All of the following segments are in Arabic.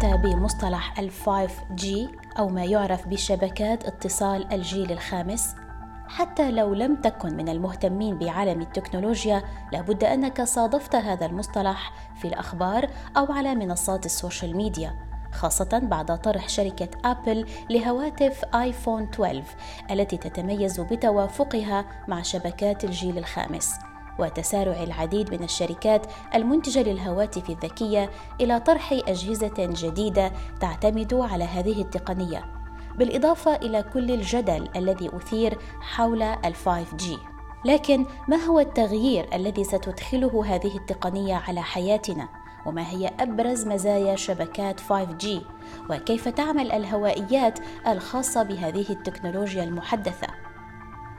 سمعت بمصطلح ال 5G أو ما يعرف بشبكات اتصال الجيل الخامس؟ حتى لو لم تكن من المهتمين بعالم التكنولوجيا لابد أنك صادفت هذا المصطلح في الأخبار أو على منصات ال social media خاصة بعد طرح شركة أبل لهواتف آيفون 12 التي تتميز بتوافقها مع شبكات الجيل الخامس وتسارع العديد من الشركات المنتجة للهواتف الذكية إلى طرح أجهزة جديدة تعتمد على هذه التقنية بالإضافة إلى كل الجدل الذي أثير حول ال 5G لكن ما هو التغيير الذي ستدخله هذه التقنية على حياتنا؟ وما هي أبرز مزايا شبكات 5G؟ وكيف تعمل الهوائيات الخاصة بهذه التكنولوجيا المحدثة؟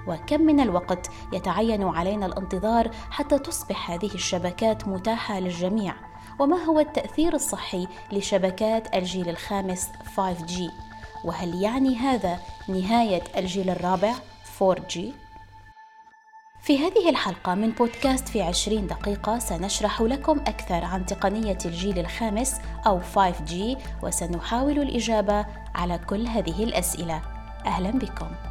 وكم من الوقت يتعين علينا الانتظار حتى تصبح هذه الشبكات متاحة للجميع. وما هو التأثير الصحي لشبكات الجيل الخامس 5G وهل يعني هذا نهاية الجيل الرابع 4G في هذه الحلقة من بودكاست في 20 دقيقة سنشرح لكم أكثر عن تقنية الجيل الخامس أو 5G وسنحاول الإجابة على كل هذه الأسئلة. أهلا بكم.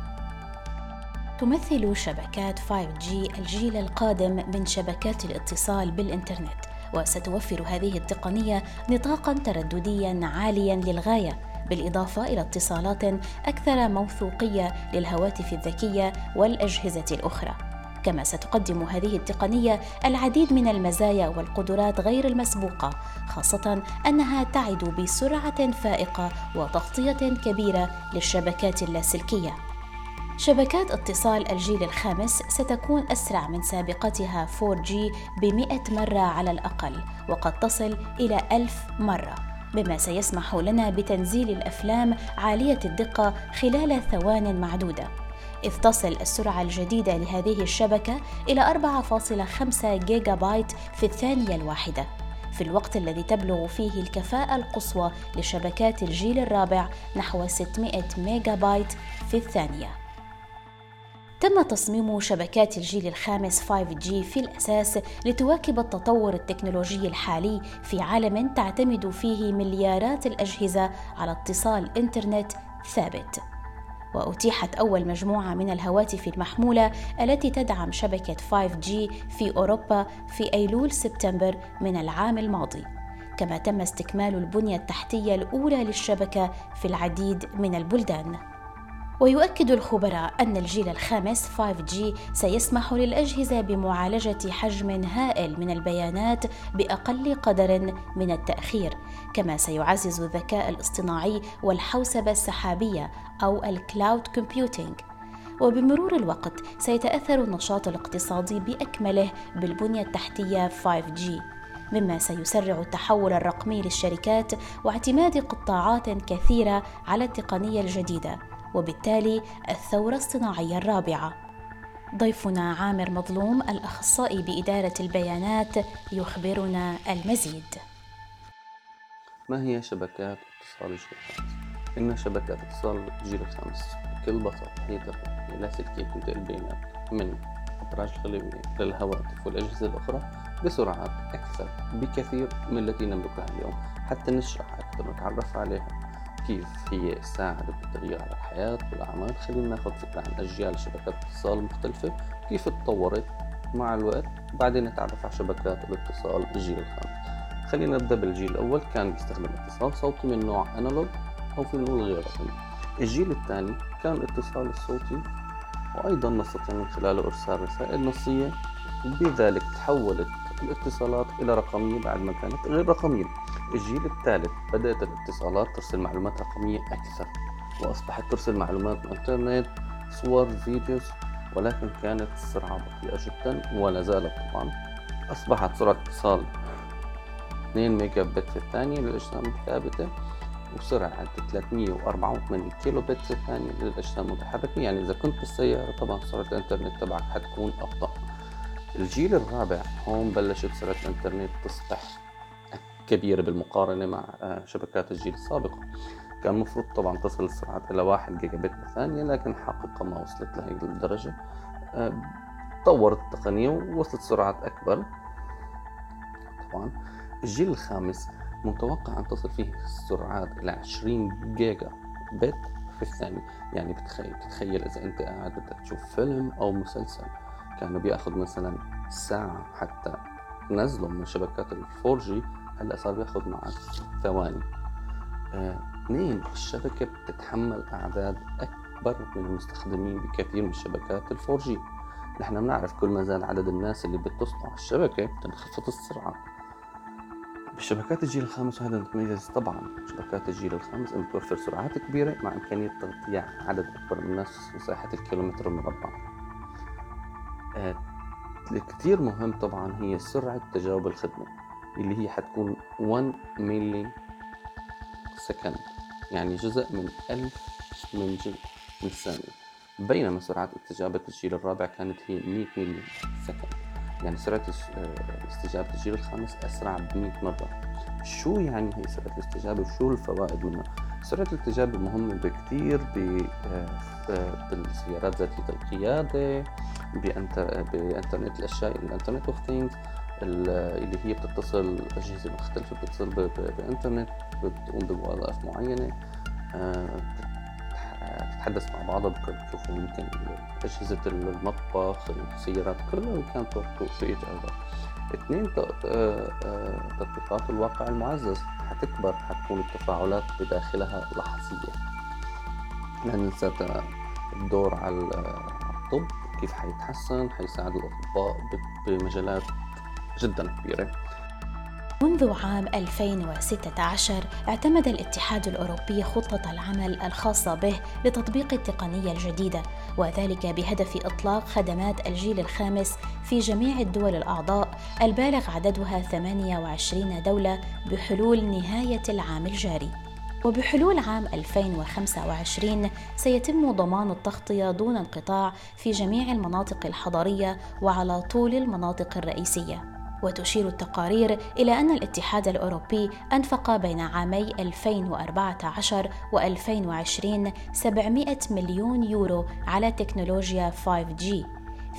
تمثل شبكات 5G الجيل القادم من شبكات الاتصال بالإنترنت وستوفر هذه التقنية نطاقا تردديا عاليا للغاية بالإضافة إلى اتصالات أكثر موثوقية للهواتف الذكية والأجهزة الأخرى. كما ستقدم هذه التقنية العديد من المزايا والقدرات غير المسبوقة خاصة أنها تعد بسرعة فائقة وتغطية كبيرة للشبكات اللاسلكية. شبكات اتصال الجيل الخامس ستكون أسرع من سابقتها 4G بمئة مرة على الأقل وقد تصل إلى ألف مرة. بما سيسمح لنا بتنزيل الأفلام عالية الدقة خلال ثوان معدودة. إذ تصل السرعة الجديدة لهذه الشبكة إلى 4.5 جيجا بايت في الثانية الواحدة. في الوقت الذي تبلغ فيه الكفاءة القصوى لشبكات الجيل الرابع نحو 600 ميجا بايت في الثانية. تم تصميم شبكات الجيل الخامس 5G في الأساس لتواكب التطور التكنولوجي الحالي في عالم تعتمد فيه مليارات الأجهزة على اتصال إنترنت ثابت. وأتيحت أول مجموعة من الهواتف المحمولة التي تدعم شبكة 5G في أوروبا في أيلول سبتمبر من العام الماضي. كما تم استكمال البنية التحتية الأولى للشبكة في العديد من البلدان. ويؤكد الخبراء أن الجيل الخامس 5G سيسمح للأجهزة بمعالجة حجم هائل من البيانات بأقل قدر من التأخير، كما سيعزز الذكاء الاصطناعي والحوسبة السحابية أو ال cloud computing. وبمرور الوقت سيتأثر النشاط الاقتصادي بأكمله بالبنية التحتية 5G مما سيسرع التحول الرقمي للشركات واعتماد قطاعات كثيرة على التقنية الجديدة وبالتالي الثورة الصناعية الرابعة. ضيفنا عامر مظلوم الأخصائي بإدارة البيانات يخبرنا المزيد. ما هي شبكات اتصال الجيل الخامس؟ شبكات اتصال الجيل الخامس بكل بساطة هي تقنية لاسلكية تنقل البيانات من أبراج الخليوية للهواتف والأجهزة الأخرى بسرعات أكثر بكثير من التي نملكها اليوم حتى نشرح أكثر ونتعرف عليها كيف هي ساعدت بالتغيير على الحياة والأعمال. خلينا ناخذ فكرة عن أجيال شبكات الاتصال المختلفة كيف تطورت مع الوقت؟ وبعدين نتعرف على شبكات الاتصال الجيل الخامس خلينا نبدأ بالجيل الأول. كان بيستخدم اتصال صوتي من نوع أنالوج أو في نقول غير رقمي الجيل الثاني كان الاتصال الصوتي وأيضا نستطيع من خلاله إرسال رسائل نصية وبذلك تحولت الاتصالات إلى رقمية بعد ما كانت غير رقمية. الجيل الثالث بدأت الاتصالات ترسل معلومات رقمية أكثر وأصبحت ترسل معلومات الإنترنت صور videos ولكن كانت السرعة بطيئة جدا ولا زالت طبعا. أصبحت سرعة اتصال 2 ميجا بت في الثانية للأجسام الثابتة وسرعة 384 كيلو بت في الثانية للأجسام المتحركة. يعني إذا كنت بالسيارة طبعا سرعة الإنترنت تبعك حتكون أبطأ. الجيل الرابع هون بلشت سرعة الإنترنت تصبح كبيرة بالمقارنة مع آه، شبكات الجيل السابقة. كان المفروض طبعا تصل السرعات إلى 1 جيجا بت بالثانية لكن حقيقة ما وصلت لهي الدرجة. آه، طورت التقنية ووصلت سرعات أكبر. طبعا الجيل الخامس متوقع أن تصل فيه السرعات إلى 20 جيجا بت في الثانية. يعني بتخيل تتخيل إذا أنت قاعد بدك تشوف فيلم أو مسلسل كانوا بيأخذ مثلا ساعة حتى نزله من شبكات ال four G هلا صار بياخذ معك ثواني. آه، اثنين الشبكة بتتحمل أعداد أكبر من المستخدمين بكثير من شبكات ال four G نحن بنعرف كل ما زاد عدد الناس اللي بيتصلوا على الشبكة بتنخفض السرعة. بشبكات الجيل الخامس وهذا نتميز طبعا. شبكات الجيل الخامس انه توفر سرعات كبيرة مع إمكانية تغطية عدد أكبر من الناس مساحة الكيلومتر المربع. آه كثير مهم طبعا هي سرعة تجاوب الخدمة. اللي هي حتكون 1 ميلي سكند يعني جزء من ألف من من الثانية بينما سرعة استجابة الجيل الرابع كانت هي 100 millisecond يعني سرعة آه، استجابة الجيل الخامس أسرع ب 100 مرة. شو يعني هي سرعة الاستجابة وشو الفوائد منها؟ سرعة الاستجابة مهمة بكثير آه، بالسيارات ذاتية القيادة بإنترنت الأشياء ال Internet of Things اللي هي بتتصل أجهزة مختلفة بتتصل بإنترنت بتقوم بوظائف معينة آه، تتحدث مع بعضها بتشوفوا ممكن أجهزة المطبخ السيارات كلها can talk to each other اثنين آه، آه، تطبيقات الواقع المعزز حتكبر حتكون التفاعلات بداخلها لحظية. لا ننسى الدور على الطب كيف حيتحسن حيساعد الأطباء بمجالات جدا كبيرة. منذ عام 2016 اعتمد الاتحاد الأوروبي خطة العمل الخاصة به لتطبيق التقنية الجديدة وذلك بهدف إطلاق خدمات الجيل الخامس في جميع الدول الأعضاء البالغ عددها 28 دولة بحلول نهاية العام الجاري. وبحلول عام 2025 سيتم ضمان التغطية دون انقطاع في جميع المناطق الحضرية وعلى طول المناطق الرئيسية. وتشير التقارير إلى أن الاتحاد الأوروبي أنفق بين عامي 2014 و 2020 700 مليون يورو على تكنولوجيا 5G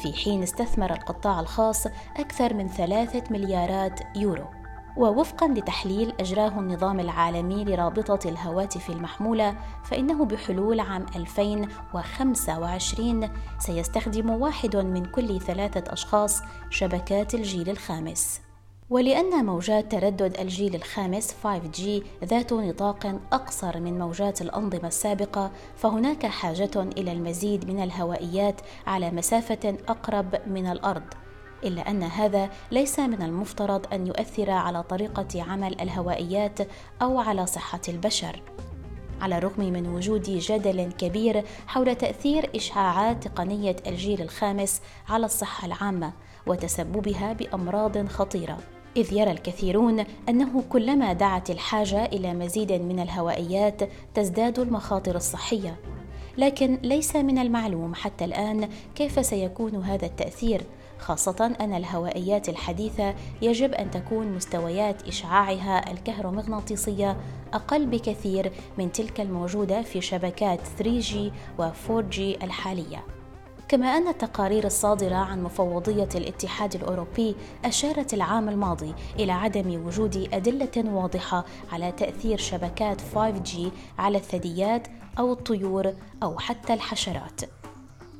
في حين استثمر القطاع الخاص أكثر من ثلاثة مليارات يورو. ووفقا لتحليل أجراه النظام العالمي لرابطة الهواتف المحمولة فإنه بحلول عام 2025 سيستخدم واحد من كل ثلاثة أشخاص شبكات الجيل الخامس. ولأن موجات تردد الجيل الخامس 5G ذات نطاق أقصر من موجات الأنظمة السابقة فهناك حاجة إلى المزيد من الهوائيات على مسافة أقرب من الأرض. إلا أن هذا ليس من المفترض أن يؤثر على طريقة عمل الهوائيات أو على صحة البشر. على الرغم من وجود جدل كبير حول تأثير إشعاعات تقنيه الجيل الخامس على الصحة العامة وتسببها بأمراض خطيرة إذ يرى الكثيرون أنه كلما دعت الحاجة إلى مزيد من الهوائيات تزداد المخاطر الصحية. لكن ليس من المعلوم حتى الآن كيف سيكون هذا التأثير خاصة أن الهوائيات الحديثة يجب أن تكون مستويات إشعاعها الكهرومغناطيسية أقل بكثير من تلك الموجودة في شبكات 3G و 4G الحالية. كما أن التقارير الصادرة عن مفوضية الاتحاد الأوروبي أشارت العام الماضي إلى عدم وجود أدلة واضحة على تأثير شبكات 5G على الثدييات أو الطيور أو حتى الحشرات.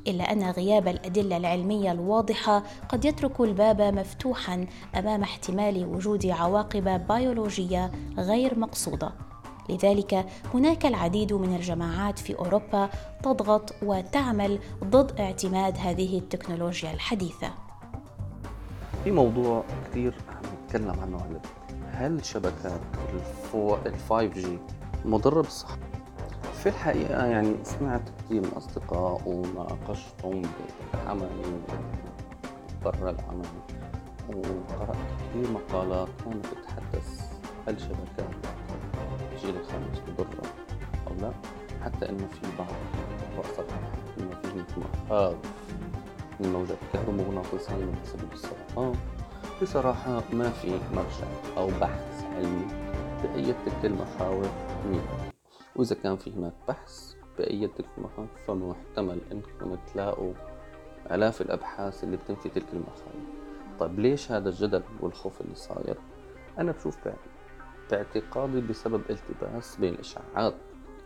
إلا أن غياب الأدلة العلمية الواضحة قد يترك الباب مفتوحا أمام احتمال وجود عواقب بيولوجية غير مقصودة. لذلك هناك العديد من الجماعات في أوروبا تضغط وتعمل ضد اعتماد هذه التكنولوجيا الحديثة. في موضوع كثير نتكلم عنه هل شبكات ال 5 جي مضرة بالصحة؟ في الحقيقة يعني سمعت كثير من أصدقاء وناقشتهم بالعمل برا العمل وقرأت كثير مقالات كانت تتحدث هل شبكات الجيل الخامس مضرة أو لا؟ حتى إنه في بعض وصف إنه في مخاوف من الموجات الكهرومغناطيسية بسبب السرطان بصراحة ما في مرجع أو بحث علمي بأي تلك المخاوف مين وإذا كان في هناك بحث بأي تلك فمحتمل أنكم تلاقوا آلاف الأبحاث اللي بتنفي تلك المخاوف طيب ليش هذا الجدل والخوف اللي صاير؟ أنا بشوف باعتقادي بسبب التباس بين الإشعاعات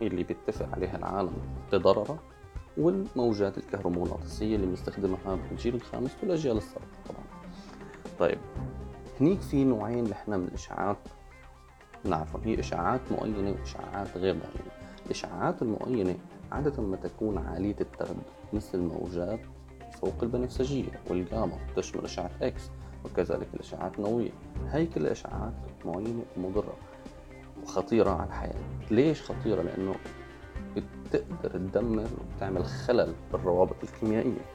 اللي بيتفق عليها العالم بضررها والموجات الكهرومغناطيسية اللي بنستخدمها بالجيل الخامس والأجيال السابقة طبعا طيب هنيك في نوعين نحن من الإشعاعات نعرفهم هي إشعاعات مؤينة وإشعاعات غير مؤينة. الإشعاعات المؤينة عادة ما تكون عالية التردد مثل الموجات فوق البنفسجية والجاما تشمل إشعاعات إكس وكذلك الإشعاعات النووية. هي كل الإشعاعات مؤينة ومضرة وخطيرة على الحياة. ليش خطيرة؟ لأنه بتقدر تدمر وتعمل خلل بالروابط الكيميائية.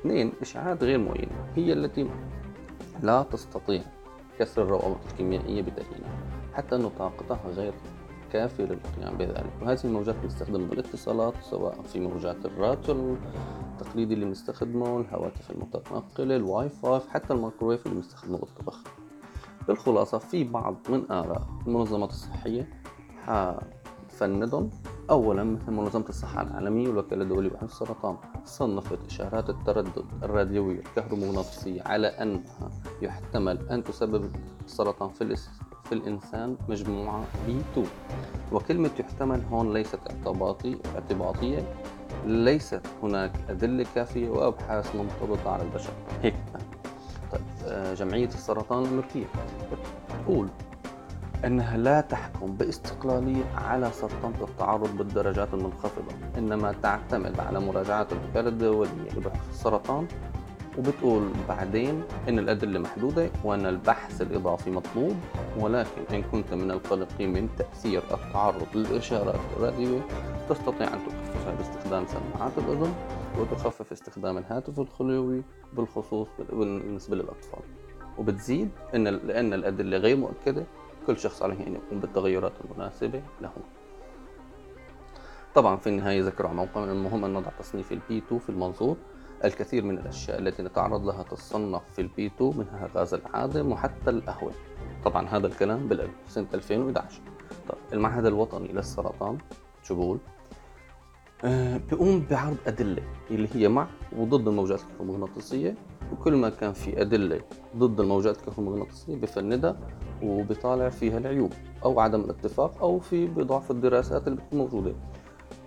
اثنين إشعاعات غير مؤينة هي التي لا تستطيع كسر الروابط الكيميائية بدليلها حتى أن طاقتها غير كافية للقيام بذلك. وهذه الموجات بنستخدمها بالاتصالات سواء في موجات الراديو التقليدي اللي بنستخدمه الهواتف المتنقلة الواي فاي حتى الميكروويف اللي بنستخدمه بالطبخ. بالخلاصة في بعض من آراء المنظمات الصحية حفندهم أولا مثل منظمة الصحة العالمية والوكالة الدولية بحث السرطان صنفت إشارات التردد الراديوية الكهرومغناطيسية على أنها يحتمل أن تسبب السرطان في في الإنسان مجموعة B2 وكلمة يحتمل هون ليست اعتباطي اعتباطية. ليست هناك أدلة كافية وأبحاث منضبطة على البشر. هيك. طيب آه، جمعية السرطان الأمريكية. تقول أنها لا تحكم باستقلالية على سرطان التعرض بالدرجات المنخفضة إنما تعتمد على مراجعات الوكالة الدولية لبحث السرطان وبتقول بعدين إن الأدلة محدودة وأن البحث الإضافي مطلوب ولكن إن كنت من القلقين من تأثير التعرض للإشارات الراديويه تستطيع أن تخففها باستخدام سماعات الأذن وتخفف استخدام الهاتف الخلوي بالخصوص بالنسبة للأطفال. وبتزيد إن لأن الأدلة غير مؤكدة كل شخص عليه أن يقوم بالتغيرات المناسبة له. طبعا في النهاية ذكروا على موقع من المهم أن نضع تصنيف ال 2B في المنظور. الكثير من الأشياء التي نتعرض لها تصنف في ال 2B منها غاز العادم وحتى القهوة. طبعا هذا الكلام سنة 2011 طيب المعهد الوطني للسرطان شو بقول؟ أه بيقوم بعرض أدلة اللي هي مع وضد الموجات الكهرومغناطيسية وكل ما كان في أدلة ضد الموجات الكهرومغناطيسية بفندها وبيطالع فيها العيوب أو عدم الاتفاق أو في بضعف الدراسات اللي موجودة.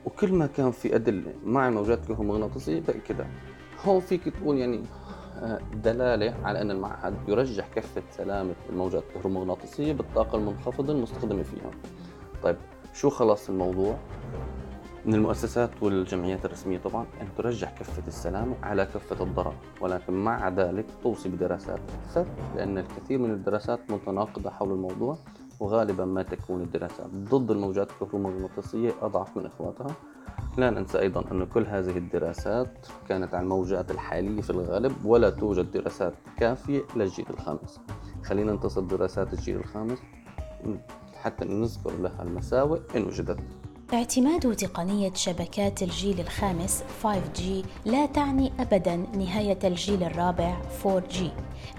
وكل ما كان في أدلة مع الموجات الكهرومغناطيسية بأكدها هون فيك تقول يعني آه، دلالة على أن المعهد يرجح كفة سلامة الموجات الكهرومغناطيسية بالطاقة المنخفضة المستخدمة فيها طيب شو خلص الموضوع؟ من المؤسسات والجمعيات الرسمية طبعا أن ترجح كفة السلامة على كفة الضرر ولكن مع ذلك توصي بدراسات أكثر لأن الكثير من الدراسات متناقضة حول الموضوع وغالبا ما تكون الدراسات ضد الموجات الكهرومغناطيسية أضعف من إخواتها لا ننسى أيضا أن كل هذه الدراسات كانت على الموجات الحالية في الغالب ولا توجد دراسات كافية للجيل الخامس. خلينا ننتصر دراسات الجيل الخامس حتى نذكر لها المساوئ إن وجدت. اعتماد تقنية شبكات الجيل الخامس 5G لا تعني أبدا نهاية الجيل الرابع 4G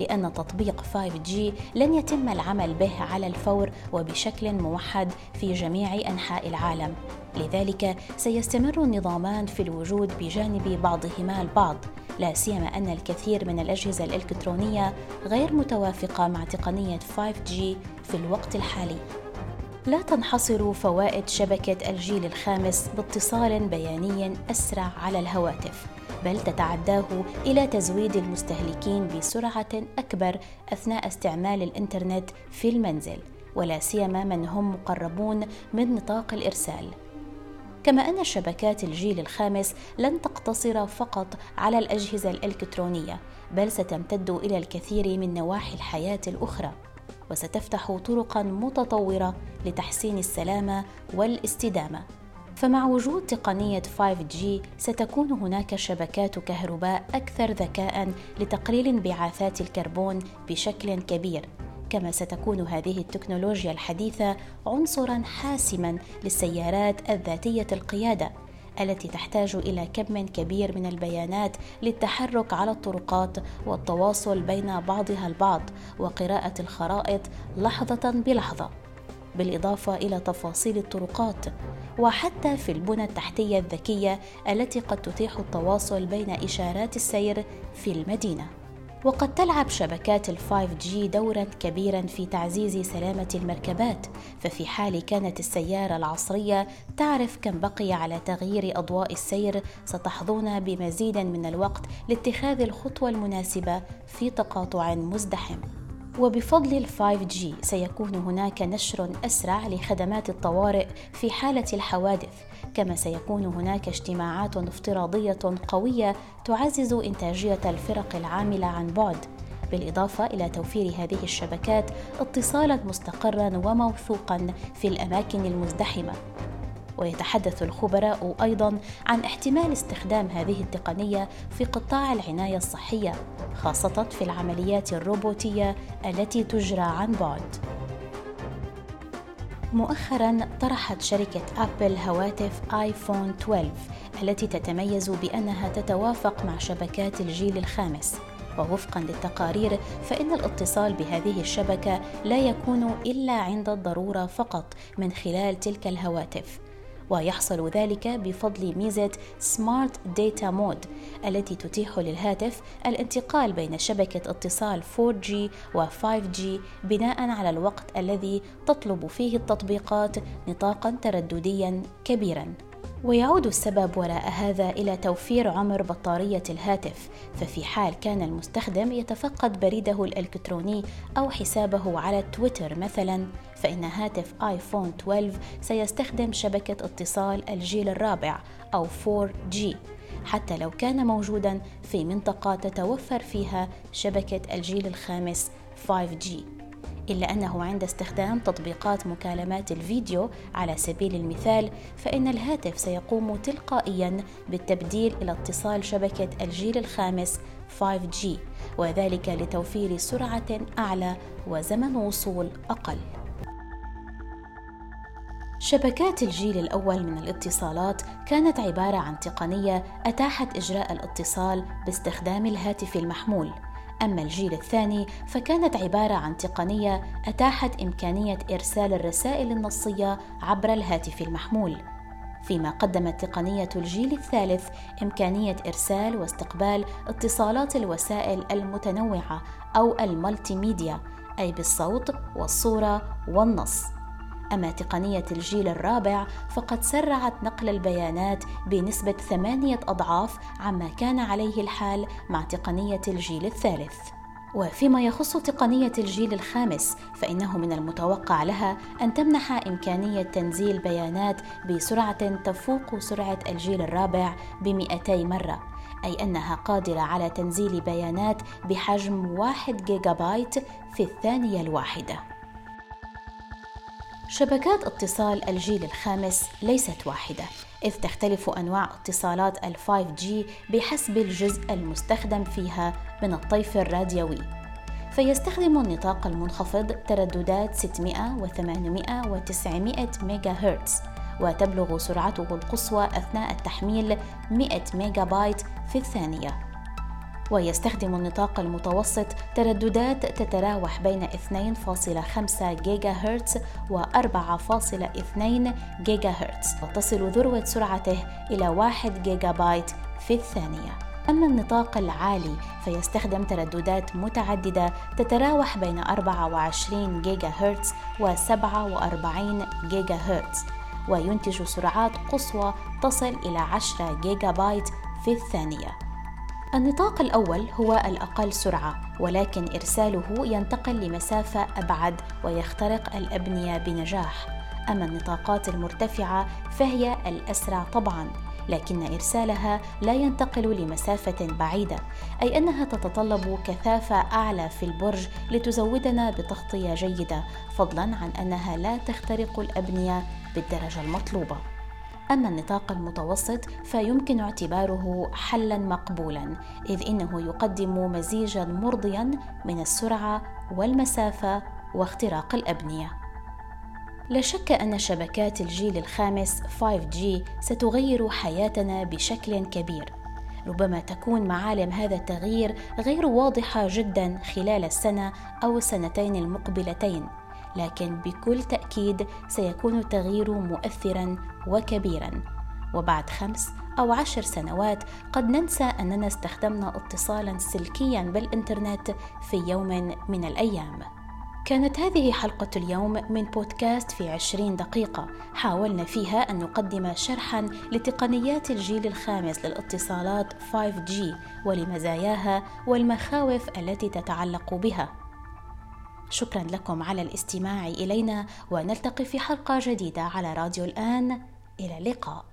لأن تطبيق 5G لن يتم العمل به على الفور وبشكل موحد في جميع أنحاء العالم. لذلك سيستمر النظامان في الوجود بجانب بعضهما البعض لا سيما أن الكثير من الأجهزة الإلكترونية غير متوافقة مع تقنية 5G في الوقت الحالي. لا تنحصر فوائد شبكة الجيل الخامس باتصال بياني أسرع على الهواتف بل تتعداه إلى تزويد المستهلكين بسرعة أكبر أثناء استعمال الإنترنت في المنزل ولا سيما من هم مقربون من نطاق الإرسال. كما أن شبكات الجيل الخامس لن تقتصر فقط على الأجهزة الإلكترونية بل ستمتد إلى الكثير من نواحي الحياة الأخرى. وستفتح طرقا متطورة لتحسين السلامة والاستدامة. فمع وجود تقنية 5G ستكون هناك شبكات كهرباء أكثر ذكاء لتقليل انبعاثات الكربون بشكل كبير. كما ستكون هذه التكنولوجيا الحديثة عنصرا حاسما للسيارات الذاتية القيادة. التي تحتاج إلى كم كبير من البيانات للتحرك على الطرقات والتواصل بين بعضها البعض وقراءة الخرائط لحظة بلحظة. بالإضافة إلى تفاصيل الطرقات وحتى في البنى التحتية الذكية التي قد تتيح التواصل بين إشارات السير في المدينة. وقد تلعب شبكات ال 5G دورا كبيرا في تعزيز سلامة المركبات ففي حال كانت السيارة العصرية تعرف كم بقي على تغيير أضواء السير ستحظون بمزيد من الوقت لاتخاذ الخطوة المناسبة في تقاطع مزدحم. وبفضل ال 5G سيكون هناك نشر أسرع لخدمات الطوارئ في حالة الحوادث كما سيكون هناك اجتماعات افتراضية قوية تعزز إنتاجية الفرق العاملة عن بعد. بالإضافة إلى توفير هذه الشبكات اتصالا مستقرا وموثوقا في الأماكن المزدحمة. ويتحدث الخبراء أيضا عن احتمال استخدام هذه التقنية في قطاع العناية الصحية خاصة في العمليات الروبوتية التي تجرى عن بعد. مؤخرا طرحت شركة أبل هواتف آيفون 12 التي تتميز بأنها تتوافق مع شبكات الجيل الخامس. ووفقا للتقارير فإن الاتصال بهذه الشبكة لا يكون إلا عند الضرورة فقط من خلال تلك الهواتف. ويحصل ذلك بفضل ميزة Smart Data Mode التي تتيح للهاتف الانتقال بين شبكة اتصال 4G و 5G بناء على الوقت الذي تطلب فيه التطبيقات نطاقا تردديا كبيرا. ويعود السبب وراء هذا إلى توفير عمر بطارية الهاتف ففي حال كان المستخدم يتفقد بريده الإلكتروني أو حسابه على تويتر مثلا فإن هاتف آيفون 12 سيستخدم شبكة اتصال الجيل الرابع أو 4G حتى لو كان موجودا في منطقة تتوفر فيها شبكة الجيل الخامس 5G إلا أنه عند استخدام تطبيقات مكالمات الفيديو على سبيل المثال فإن الهاتف سيقوم تلقائيا بالتبديل إلى اتصال شبكة الجيل الخامس 5G وذلك لتوفير سرعة أعلى وزمن وصول أقل. شبكات الجيل الأول من الاتصالات كانت عبارة عن تقنية أتاحت إجراء الاتصال باستخدام الهاتف المحمول. أما الجيل الثاني فكانت عبارة عن تقنية أتاحت إمكانية إرسال الرسائل النصية عبر الهاتف المحمول. فيما قدمت تقنية الجيل الثالث إمكانية إرسال واستقبال اتصالات الوسائل المتنوعة أو الملتي ميديا أي بالصوت والصورة والنص. أما تقنية الجيل الرابع فقد سرعت نقل البيانات بنسبة ثمانية أضعاف عما كان عليه الحال مع تقنية الجيل الثالث. وفيما يخص تقنية الجيل الخامس فإنه من المتوقع لها أن تمنح إمكانية تنزيل بيانات بسرعة تفوق سرعة الجيل الرابع بمئتي مرة أي أنها قادرة على تنزيل بيانات بحجم 1 جيجا بايت في الثانية الواحدة شبكات اتصال الجيل الخامس ليست واحدة إذ تختلف أنواع اتصالات ال 5G بحسب الجزء المستخدم فيها من الطيف الراديوي. فيستخدم النطاق المنخفض ترددات 600 و 800 و 900 ميجا هرتز وتبلغ سرعته القصوى أثناء التحميل 100 ميجا بايت في الثانية. ويستخدم النطاق المتوسط ترددات تتراوح بين 2.5 جيجا هرتز و 4.2 جيجا هرتز وتصل ذروة سرعته إلى 1 جيجا بايت في الثانية. أما النطاق العالي فيستخدم ترددات متعددة تتراوح بين 24 جيجا هرتز و 47 جيجا هرتز وينتج سرعات قصوى تصل إلى 10 جيجا بايت في الثانية. النطاق الأول هو الأقل سرعة ولكن إرساله ينتقل لمسافة أبعد ويخترق الأبنية بنجاح. أما النطاقات المرتفعة فهي الأسرع طبعاً لكن إرسالها لا ينتقل لمسافة بعيدة أي أنها تتطلب كثافة أعلى في البرج لتزودنا بتغطية جيدة فضلاً عن أنها لا تخترق الأبنية بالدرجة المطلوبة. أما النطاق المتوسط فيمكن اعتباره حلا مقبولا إذ إنه يقدم مزيجا مرضيا من السرعة والمسافة واختراق الأبنية. لا شك أن شبكات الجيل الخامس 5G ستغير حياتنا بشكل كبير. ربما تكون معالم هذا التغيير غير واضحة جدا خلال السنة أو السنتين المقبلتين. لكن بكل تأكيد سيكون التغيير مؤثرا وكبيرا. وبعد خمس أو عشر سنوات قد ننسى أننا استخدمنا اتصالا سلكيا بالإنترنت في يوم من الأيام. كانت هذه حلقة اليوم من بودكاست في عشرين دقيقة. حاولنا فيها أن نقدم شرحا لتقنيات الجيل الخامس للاتصالات 5G ولمزاياها والمخاوف التي تتعلق بها. شكرا لكم على الاستماع إلينا ونلتقي في حلقة جديدة على راديو الآن. إلى اللقاء.